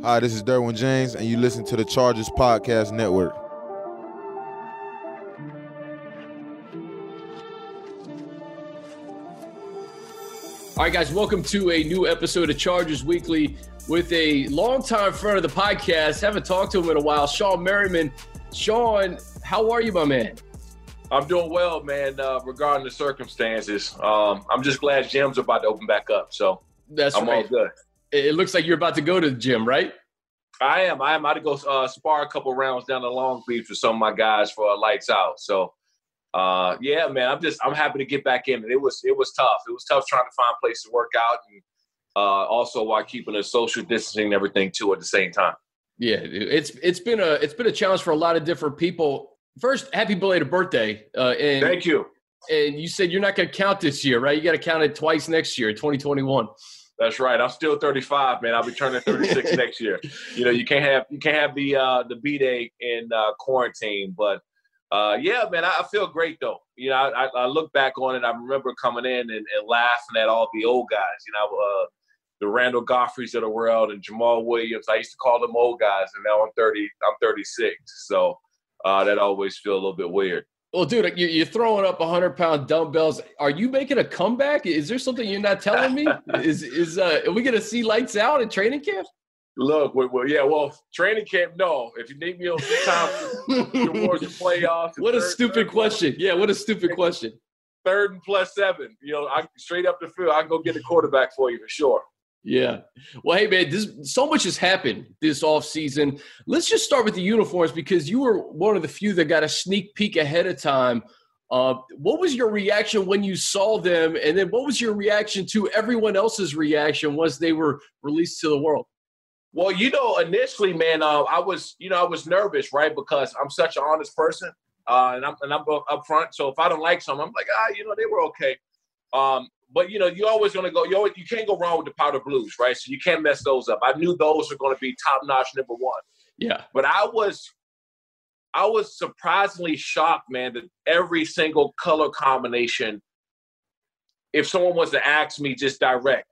Hi, this is Derwin James, and you listen to the Chargers Podcast Network. All right, guys, welcome to a new episode of Chargers Weekly with a longtime friend of the podcast. Haven't talked to him in a while, Shawne Merriman. Shawne, how are you, my man? I'm doing well, man. Uh, regarding the circumstances, um, I'm just glad gyms are about to open back up. So that's I'm right. all good. It looks like you're about to go to the gym, right? I am. I am about to go uh, spar a couple rounds down the Long Beach with some of my guys for uh, lights out. So, uh, yeah, man, I'm just I'm happy to get back in. And It was it was tough. It was tough trying to find places to work out and uh, also while keeping the social distancing and everything too at the same time. Yeah, it's it's been a it's been a challenge for a lot of different people. First, happy belated birthday! Uh, and, Thank you. And you said you're not going to count this year, right? You got to count it twice next year, 2021. That's right. I'm still 35, man. I'll be turning 36 next year. You know, you can't have you can't have the uh, the b day in uh, quarantine, but uh, yeah, man, I, I, feel great though. You know, I, I, look back on it. I remember coming in and, and laughing at all the old guys. You know, uh, the Randall Godfreys of the world and Jamal Williams. I used to call them old guys, and now I'm 30. I'm 36. So uh, that always feel a little bit weird. Well, dude, you're throwing up 100 pound dumbbells. Are you making a comeback? Is there something you're not telling me? is is uh, are we to see lights out in training camp? Look, well, yeah, well, training camp, no. If you need me on some time towards the playoffs. What a third, stupid third question. Yeah, what a stupid question. Third and plus seven. You know, I straight up the field. I can go get a quarterback for you for sure. Yeah. Well, hey man, this so much has happened this off season. Let's just start with the uniforms because you were one of the few that got a sneak peek ahead of time. Uh, what was your reaction when you saw them, and then what was your reaction to everyone else's reaction once they were released to the world? Well, you know, initially, man, uh, I was, you know, I was nervous, right, because I'm such an honest person, uh, and I'm and I'm up front. So if I don't like something, I'm like, ah, you know, they were okay. Um, but you know, you're always going to go. You always, you can't go wrong with the powder blues, right? So you can't mess those up. I knew those were going to be top notch number one. Yeah. But I was, I was surprisingly shocked, man, that every single color combination. If someone was to ask me just direct,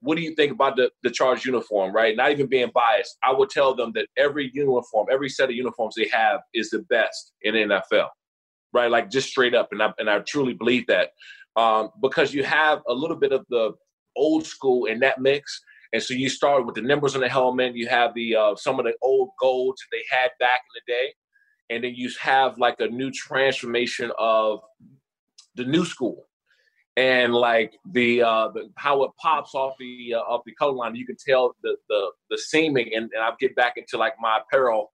what do you think about the the charge uniform, right? Not even being biased, I would tell them that every uniform, every set of uniforms they have is the best in NFL, right? Like just straight up, and I and I truly believe that um, because you have a little bit of the old school in that mix. And so you start with the numbers on the helmet. You have the uh, some of the old golds that they had back in the day, and then you have like a new transformation of the new school, and like the, uh, the how it pops off the uh, off the color line. You can tell the the the seaming, and, and I'll get back into like my apparel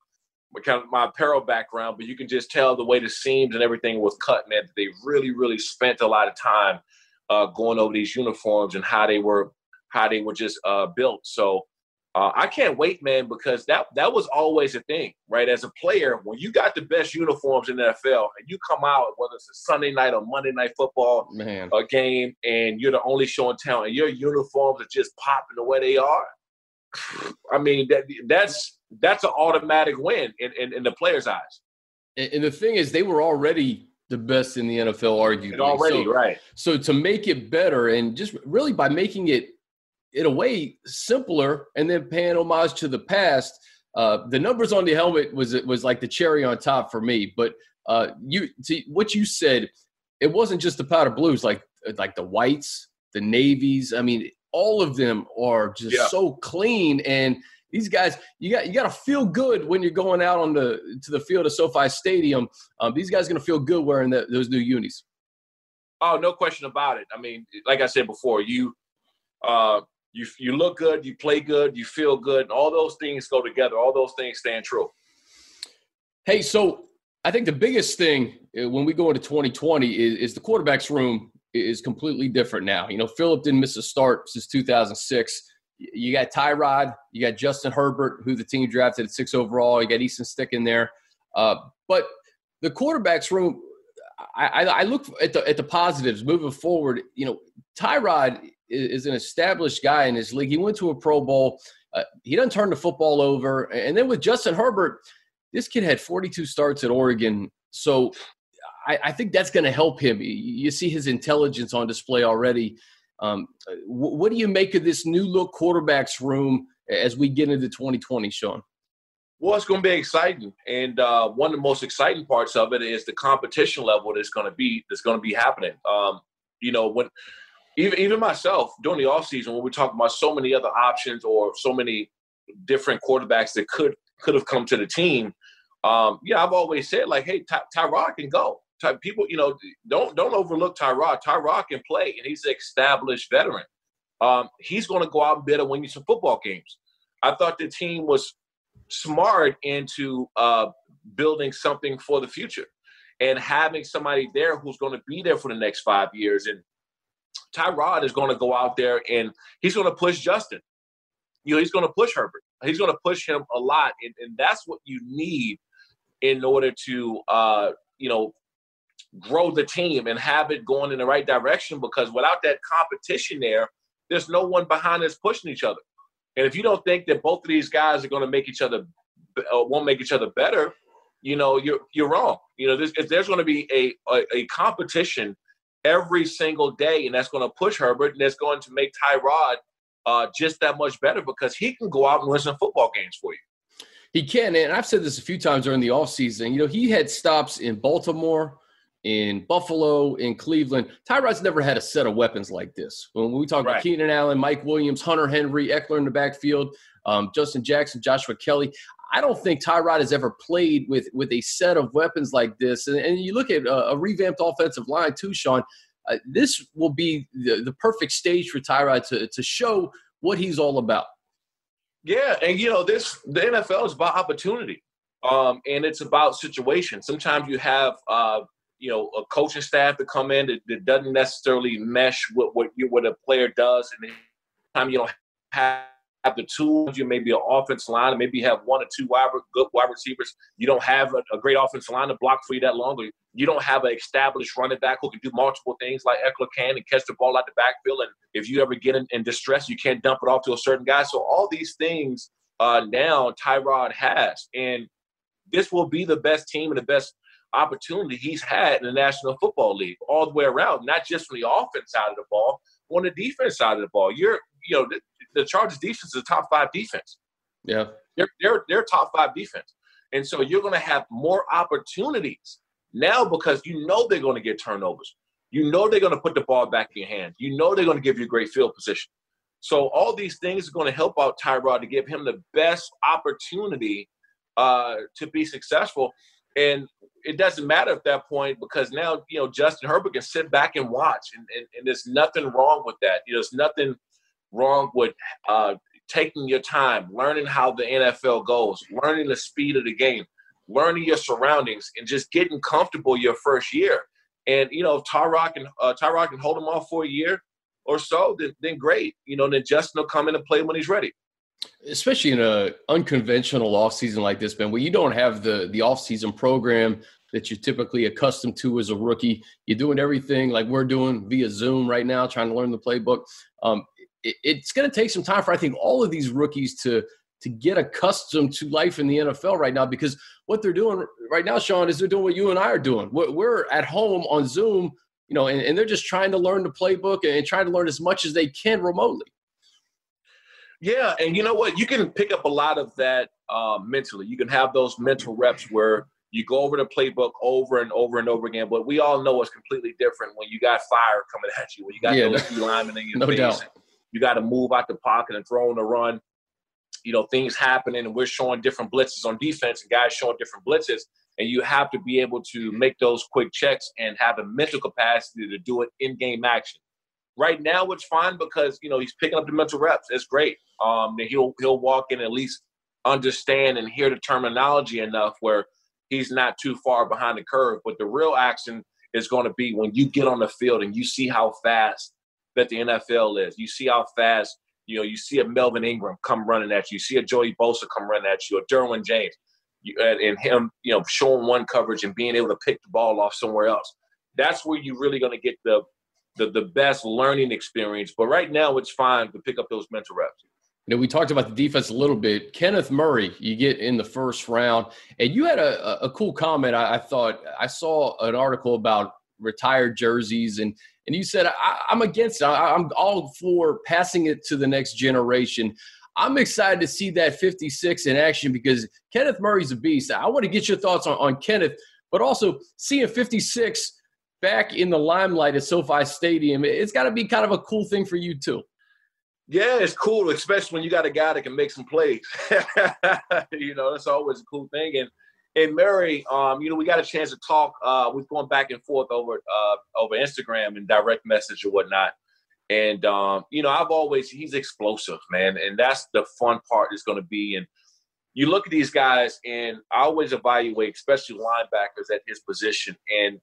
kind of my apparel background, but you can just tell the way the seams and everything was cut, man. They really, really spent a lot of time uh, going over these uniforms and how they were, how they were just uh, built. So uh, I can't wait, man, because that that was always a thing, right? As a player, when you got the best uniforms in the NFL and you come out, whether it's a Sunday night or Monday night football man. a game, and you're the only show in town, and your uniforms are just popping the way they are. I mean, that that's that's an automatic win in, in, in the players' eyes. And, and, the thing is, they were already the best in the NFL, arguably. And already, so, right. So to make it better and just really by making it, in a way, simpler and then paying homage to the past, uh, the numbers on the helmet was was like the cherry on top for me. But uh, you see what you said, it wasn't just the powder blues, like like the whites, the navies. I mean, all of them are just yeah. so clean and these guys, you got you got to feel good when you're going out on the to the field of SoFi Stadium. Um, these guys are going to feel good wearing the, those new unis. Oh, no question about it. I mean, like I said before, you uh, you you look good, you play good, you feel good, and all those things go together. All those things stand true. Hey, so I think the biggest thing uh, when we go into 2020 is, is the quarterbacks room is completely different now. You know, Philip didn't miss a start since 2006 you got Tyrod, you got Justin Herbert, who the team drafted at six overall. You got Easton Stick in there, uh, but the quarterbacks room. I, I, look at the at the positives moving forward. You know, Tyrod is, is an established guy in his league. He went to a Pro Bowl. Uh, he doesn't turn the football over. And then with Justin Herbert, this kid had 42 starts at Oregon. So I, I think that's going to help him. You see his intelligence on display already. Um, what do you make of this new look quarterbacks room? as we get into 2020, Shawne? Well, it's going to be exciting, and uh, one of the most exciting parts of it is the competition level that's going to be that's going to be happening. Um, you know, when even even myself during the off season, when we're talking about so many other options or so many different quarterbacks that could could have come to the team, um, yeah, I've always said like, hey, Ty- Tyrod can go. Ty- people, you know, don't don't overlook Tyrod. Tyrod can play, and he's an established veteran. Um, he's going to go out and and win you some football games. I thought the team was smart into uh, building something for the future and having somebody there who's going to be there for the next five years. And Tyrod is going to go out there and he's going to push Justin. You know, he's going to push Herbert. He's going to push him a lot, and, and that's what you need in order to, uh, you know, grow the team and have it going in the right direction. Because without that competition there, there's no one behind us pushing each other. And if you don't think that both of these guys are going to make each other, uh, won't make each other better, you know, you're you're wrong. You know, there's, there's going to be a, a, a competition every single day, and that's going to push Herbert, and that's going to make Tyrod uh, just that much better because he can go out and win some football games for you. He can, and I've said this a few times during the offseason. You know, he had stops in Baltimore, in Buffalo, in Cleveland. Tyrod's never had a set of weapons like this. When we talk right. about Keenan Allen, Mike Williams, Hunter Henry, Ekeler in the backfield, um, Justin Jackson, Joshua Kelly. I don't think Tyrod has ever played with with a set of weapons like this. And, and you look at a, a, revamped offensive line too, Shawne. Uh, this will be the, the perfect stage for Tyrod to to show what he's all about. Yeah, and you know this the NFL is about opportunity, um, and it's about situation. Sometimes you have uh, you know a coaching staff to come in that, that doesn't necessarily mesh with what you what a player does, and time you don't have the tools. You maybe an offense line, and maybe you have one or two wide, good wide receivers. You don't have a, a great offensive line to block for you that long. or You don't have an established running back who can do multiple things like Ekeler can and catch the ball out the backfield. And if you ever get in, in distress, you can't dump it off to a certain guy. So all these things uh, now Tyrod has, and this will be the best team and the best opportunity he's had in the National Football League all the way around, not just from the offense side of the ball, on the defense side of the ball. You're, you know, the, the Chargers defense is a top five defense. Yeah. They're, they're, they're top five defense. And so you're going to have more opportunities now because you know they're going to get turnovers. You know they're going to put the ball back in your hands. You know they're going to give you a great field position. So all these things are going to help out Tyrod to give him the best opportunity uh, to be successful. And it doesn't matter at that point because now you know Justin Herbert can sit back and watch, and, and, and there's nothing wrong with that. You know, there's nothing wrong with uh, taking your time, learning how the NFL goes, learning the speed of the game, learning your surroundings, and just getting comfortable your first year. And you know, if Tyrod can uh, Tyrod can hold him off for a year or so, then, then great. You know, then Justin will come in and play when he's ready especially in a unconventional offseason like this, man, where you don't have the the offseason program that you're typically accustomed to as a rookie. You're doing everything like we're doing via Zoom right now, trying to learn the playbook. Um, it, it's going to take some time for I think all of these rookies to to get accustomed to life in the NFL right now because what they're doing right now, Shawne, is they're doing what you and I are doing. We're, we're at home on Zoom, you know, and, and they're just trying to learn the playbook and trying to learn as much as they can remotely. Yeah, and you know what? You can pick up a lot of that uh, mentally. You can have those mental reps where you go over the playbook over and over and over again. But we all know it's completely different when you got fire coming at you, when you got yeah, those no, linemen in your no face. Doubt. You got to move out the pocket and throw on the run. You know, things happening, and we're showing different blitzes on defense, and guys showing different blitzes. And you have to be able to make those quick checks and have the mental capacity to do it in game action. Right now, it's fine because you know he's picking up the mental reps. It's great. Um, that he'll he'll walk in at least understand and hear the terminology enough where he's not too far behind the curve. But the real action is going to be when you get on the field and you see how fast that the NFL is. You see how fast you know you see a Melvin Ingram come running at you. You see a Joey Bosa come running at you. A Derwin James. You, and, and him, you know, showing one coverage and being able to pick the ball off somewhere else. That's where you're really going to get the the, the best learning experience. But right now, it's fine to pick up those mental reps. You know, we talked about the defense a little bit. Kenneth Murray, you get in the first round, and you had a, a cool comment. I, I thought I saw an article about retired jerseys, and and you said I, am against it. I, I'm all for passing it to the next generation. I'm excited to see that 56 in action because Kenneth Murray's a beast. I want to get your thoughts on, on Kenneth, but also seeing 56 back in the limelight at SoFi Stadium, it's got to be kind of a cool thing for you too. Yeah, it's cool, especially when you got a guy that can make some plays. you know, that's always a cool thing. And and Murray, um, you know, we got a chance to talk. Uh, we've gone back and forth over uh, over Instagram and direct message or whatnot. And um, you know, I've always he's explosive, man, and that's the fun part is going to be. And you look at these guys, and I always evaluate, especially linebackers at his position, and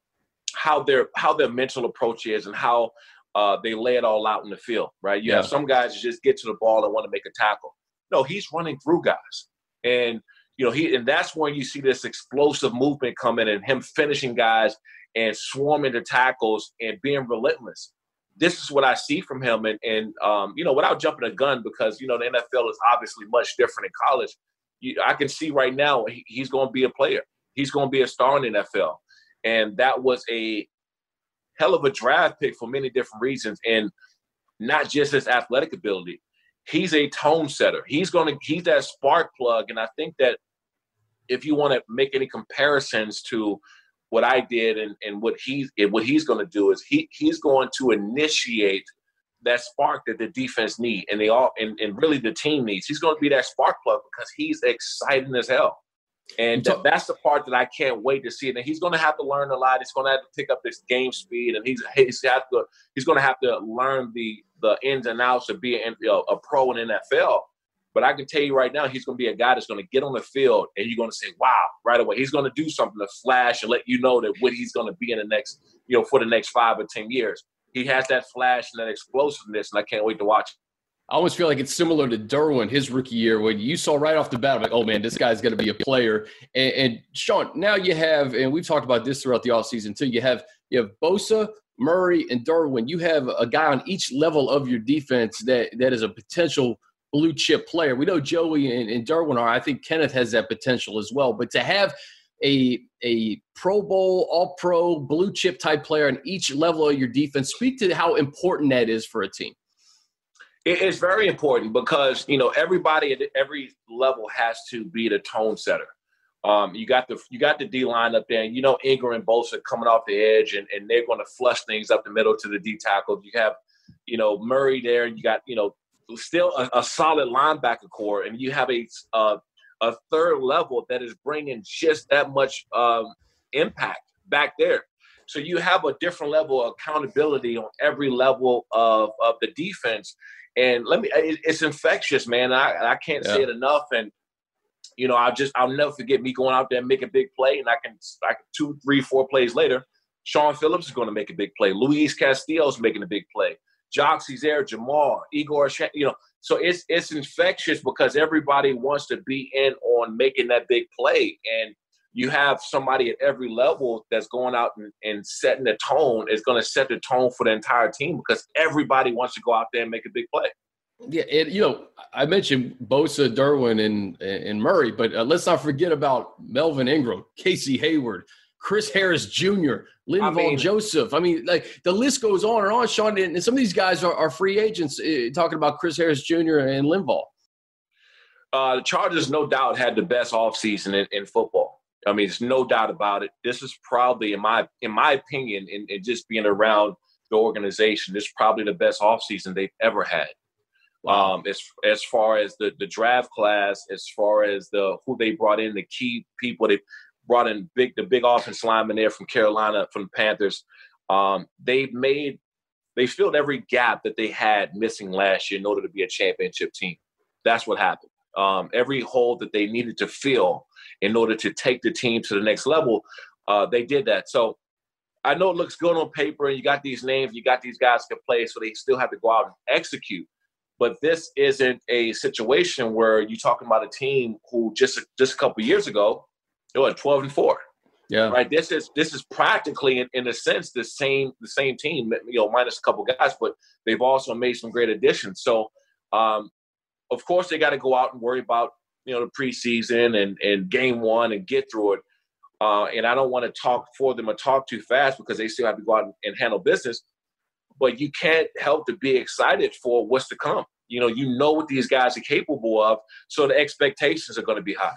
how their how their mental approach is, and how uh, they lay it all out in the field. Right? You yeah. have some guys just get to the ball and want to make a tackle. No, he's running through guys, and you know, he and that's when you see this explosive movement coming and him finishing guys and swarming the tackles and being relentless. This is what I see from him, and and um, you know, without jumping a gun, because you know the NFL is obviously much different in college. You, I can see right now he, he's going to be a player. He's going to be a star in the NFL, and that was a hell of a draft pick for many different reasons, and not just his athletic ability. He's a tone setter. He's going to he's that spark plug, and I think that if you want to make any comparisons to what I did and, and what he's what he's going to do is he he's going to initiate that spark that the defense need and they all and, and really the team needs. He's going to be that spark plug because he's exciting as hell. And that's the part that I can't wait to see. And he's going to have to learn a lot. He's going to have to pick up this game speed, and he's he's have to he's going to have to learn the the ins and outs of being a pro in NFL. But I can tell you right now, he's going to be a guy that's going to get on the field and you're going to say, wow, right away. He's going to do something to flash and let you know that what he's going to be in the next, you know, for the next five or 10 years. He has that flash and that explosiveness, and I can't wait to watch I almost feel like it's similar to Derwin his rookie year when you saw right off the bat, like, oh man, this guy's going to be a player. And, and, Shawne, now you have, and we've talked about this throughout the offseason too. You have you have Bosa, Murray, and Derwin. You have a guy on each level of your defense that that is a potential blue chip player. We know Joey and, and Derwin are. I think Kenneth has that potential as well. But to have a a Pro Bowl, All Pro, blue chip type player on each level of your defense, speak to how important that is for a team. It's very important because you know everybody at every level has to be the tone setter. Um, you got the you got the D line up there, and you know Ingram and Bosa coming off the edge, and, and they're going to flush things up the middle to the D tackle. You have you know Murray there, and you got you know still a, a solid linebacker core, and you have a a third level that is bringing just that much um, impact back there. So you have a different level of accountability on every level of, of the defense. And let me, it's infectious, man. I, I can't yeah. say it enough. And, you know, i'll just, I'll never forget me going out there and make a big play. And I can, like two, three, four plays later, Shaun Phillips is going to make a big play. Luis Castillo is making a big play. Joxy's there, Jamal, Igor, you know. So it's it's infectious because everybody wants to be in on making that big play, and you have somebody at every level that's going out and, and setting the tone is going to set the tone for the entire team because everybody wants to go out there and make a big play. Yeah, and you know, I mentioned Bosa, Derwin, and and Murray, but uh, let's not forget about Melvin Ingram, Casey Hayward, Chris Harris Jr., Linval I mean, Joseph. I mean, like the list goes on and on, Shawne. And some of these guys are, are free agents. Uh, talking about Chris Harris Jr. and Linval. Uh, the Chargers, no doubt, had the best offseason in, in football. I mean, there's no doubt about it. This is probably, in my in my opinion, in, in just being around the organization, this is probably the best offseason they've ever had. Um, as as far as the the draft class, as far as the who they brought in, the key people they brought in big the big offense lineman there from Carolina from the Panthers. Um, they made they filled every gap that they had missing last year in order to be a championship team. That's what happened. Um, every hole that they needed to fill in order to take the team to the next level, uh, they did that. So I know it looks good on paper, and you got these names, you got these guys to play, so they still have to go out and execute. But this isn't a situation where you're talking about a team who just just a couple years ago they were 12 and 4. Yeah. Right. This is this is practically in, in a sense the same the same team, you know, minus a couple guys, but they've also made some great additions. So um, of course they got to go out and worry about, you know, the preseason and, and game one and get through it. Uh, and I don't want to talk for them or talk too fast because they still have to go out and, and handle business. But you can't help to be excited for what's to come. You know, you know what these guys are capable of, so the expectations are going to be high.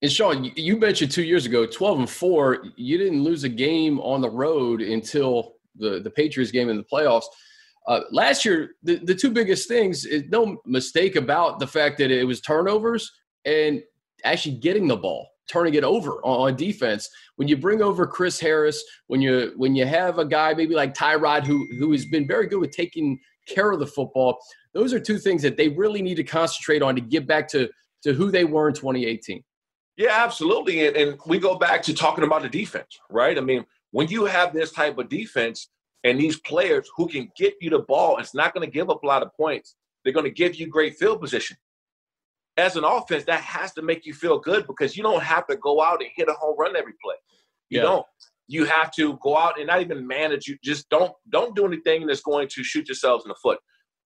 And Shawne, you mentioned two years ago, 12 and four, you didn't lose a game on the road until the, the Patriots game in the playoffs. Uh, last year, the, the two biggest things is no mistake about the fact that it was turnovers and actually getting the ball, turning it over on, on defense. When you bring over Chris Harris, when you when you have a guy maybe like Tyrod who who has been very good with taking care of the football, those are two things that they really need to concentrate on to get back to to who they were in 2018. Yeah, absolutely. And, and we go back to talking about the defense, right? I mean, when you have this type of defense and these players who can get you the ball, it's not going to give up a lot of points. They're going to give you great field position. As an offense, that has to make you feel good because you don't have to go out and hit a home run every play. You yeah. don't. You have to go out and not even manage. You just don't don't do anything that's going to shoot yourselves in the foot.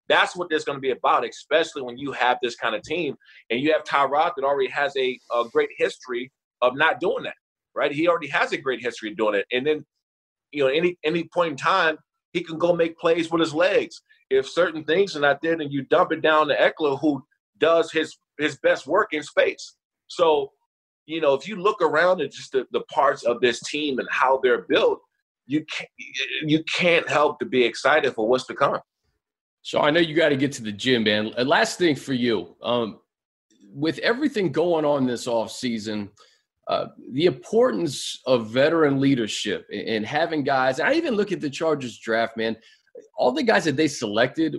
That's what there's going to be about, especially when you have this kind of team and you have Tyrod that already has a, a great history of not doing that, right? He already has a great history of doing it. And then, you know, any any point in time, he can go make plays with his legs. If certain things are not there, then you dump it down to Ekeler, who does his his best work in space. So, you know, if you look around at just the, the parts of this team and how they're built, you can't, you can't help to be excited for what's to come. So I know you got to get to the gym, man. last thing for you, um, with everything going on this off season, uh, the importance of veteran leadership and having guys. I even look at the Chargers draft, man. All the guys that they selected,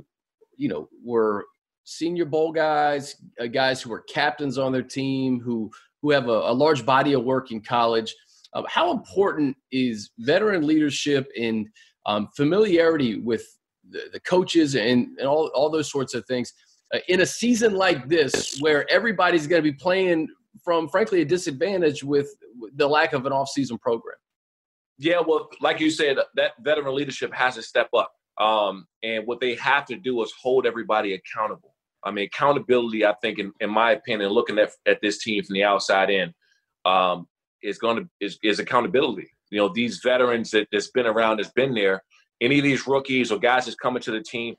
you know, were senior bowl guys, uh, guys who were captains on their team, who who have a, a large body of work in college. Uh, how important is veteran leadership and um, familiarity with the, the coaches and, and all, all those sorts of things uh, in a season like this where everybody's going to be playing from frankly a disadvantage with the lack of an off-season program. Yeah well like you said that veteran leadership has to step up um, and what they have to do is hold everybody accountable. I mean accountability i think in, in my opinion looking at, at this team from the outside in um, is going to is, is accountability. You know these veterans that, that's been around that's been there any of these rookies or guys that's coming to the team,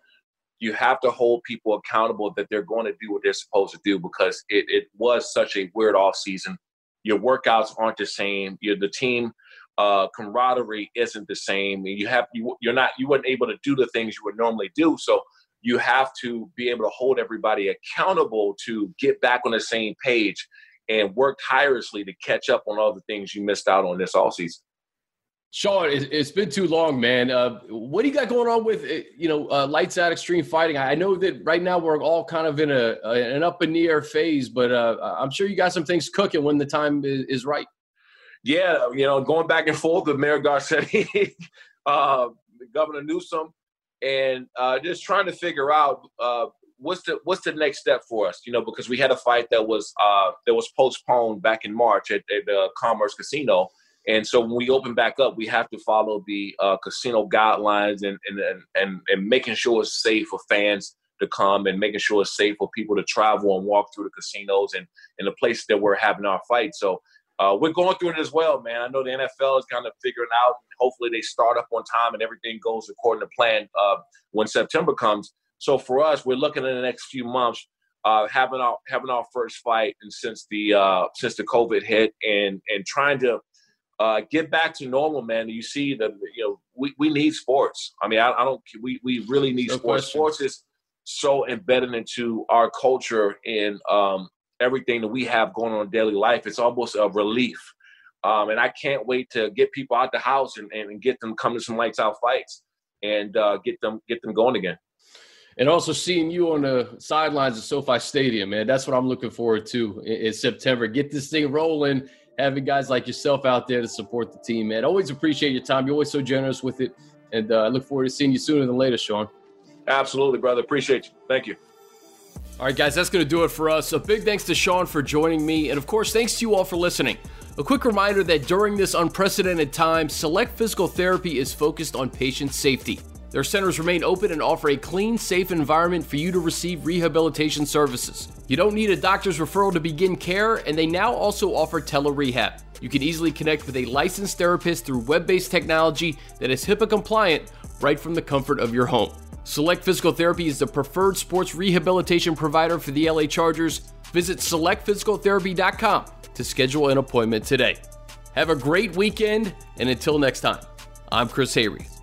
you have to hold people accountable that they're going to do what they're supposed to do because it, it was such a weird off season. Your workouts aren't the same. You're the team uh, camaraderie isn't the same. You have you you're not you weren't able to do the things you would normally do. So you have to be able to hold everybody accountable to get back on the same page and work tirelessly to catch up on all the things you missed out on this all season. Shawne, it's been too long, man. Uh, what do you got going on with uh, you know uh, lights out extreme fighting? I know that right now we're all kind of in a, an up in the air phase, but uh, I'm sure you got some things cooking when the time is, right. Yeah, you know, going back and forth with Mayor Garcetti, uh, Governor Newsom, and uh, just trying to figure out what's the what's the next step for us. You know, because we had a fight that was that was postponed back in March at, at the Commerce Casino and so when we open back up, we have to follow the uh, casino guidelines and, and and and making sure it's safe for fans to come and making sure it's safe for people to travel and walk through the casinos and, and the places that we're having our fights. So uh, we're going through it as well, man. I know the NFL is kind of figuring out. Hopefully, they start up on time and everything goes according to plan uh, when September comes. So for us, we're looking in the next few months uh, having our having our first fight and since the uh, since the COVID hit and and trying to uh, get back to normal, man. You see that you know we, we need sports. I mean, I, I don't. We we really need no sports. Question. Sports is so embedded into our culture and um, everything that we have going on in daily life. It's almost a relief. Um, and I can't wait to get people out the house and, and get them come to some lights out fights and uh, get them get them going again. And also seeing you on the sidelines of SoFi Stadium, man. That's what I'm looking forward to in, in September. Get this thing rolling having guys like yourself out there to support the team, man. Always appreciate your time. You're always so generous with it. And uh, I look forward to seeing you sooner than later, Shawne. Absolutely, brother. Appreciate you. Thank you. All right, guys, that's going to do it for us. A big thanks to Shawne for joining me. And of course, thanks to you all for listening. A quick reminder that during this unprecedented time, Select Physical Therapy is focused on patient safety. Their centers remain open and offer a clean, safe environment for you to receive rehabilitation services. You don't need a doctor's referral to begin care, and they now also offer tele-rehab. You can easily connect with a licensed therapist through web based technology that is HIPAA compliant right from the comfort of your home. Select Physical Therapy is the preferred sports rehabilitation provider for the LA Chargers. Visit selectphysicaltherapy.com to schedule an appointment today. Have a great weekend, and until next time, I'm Chris Hayre.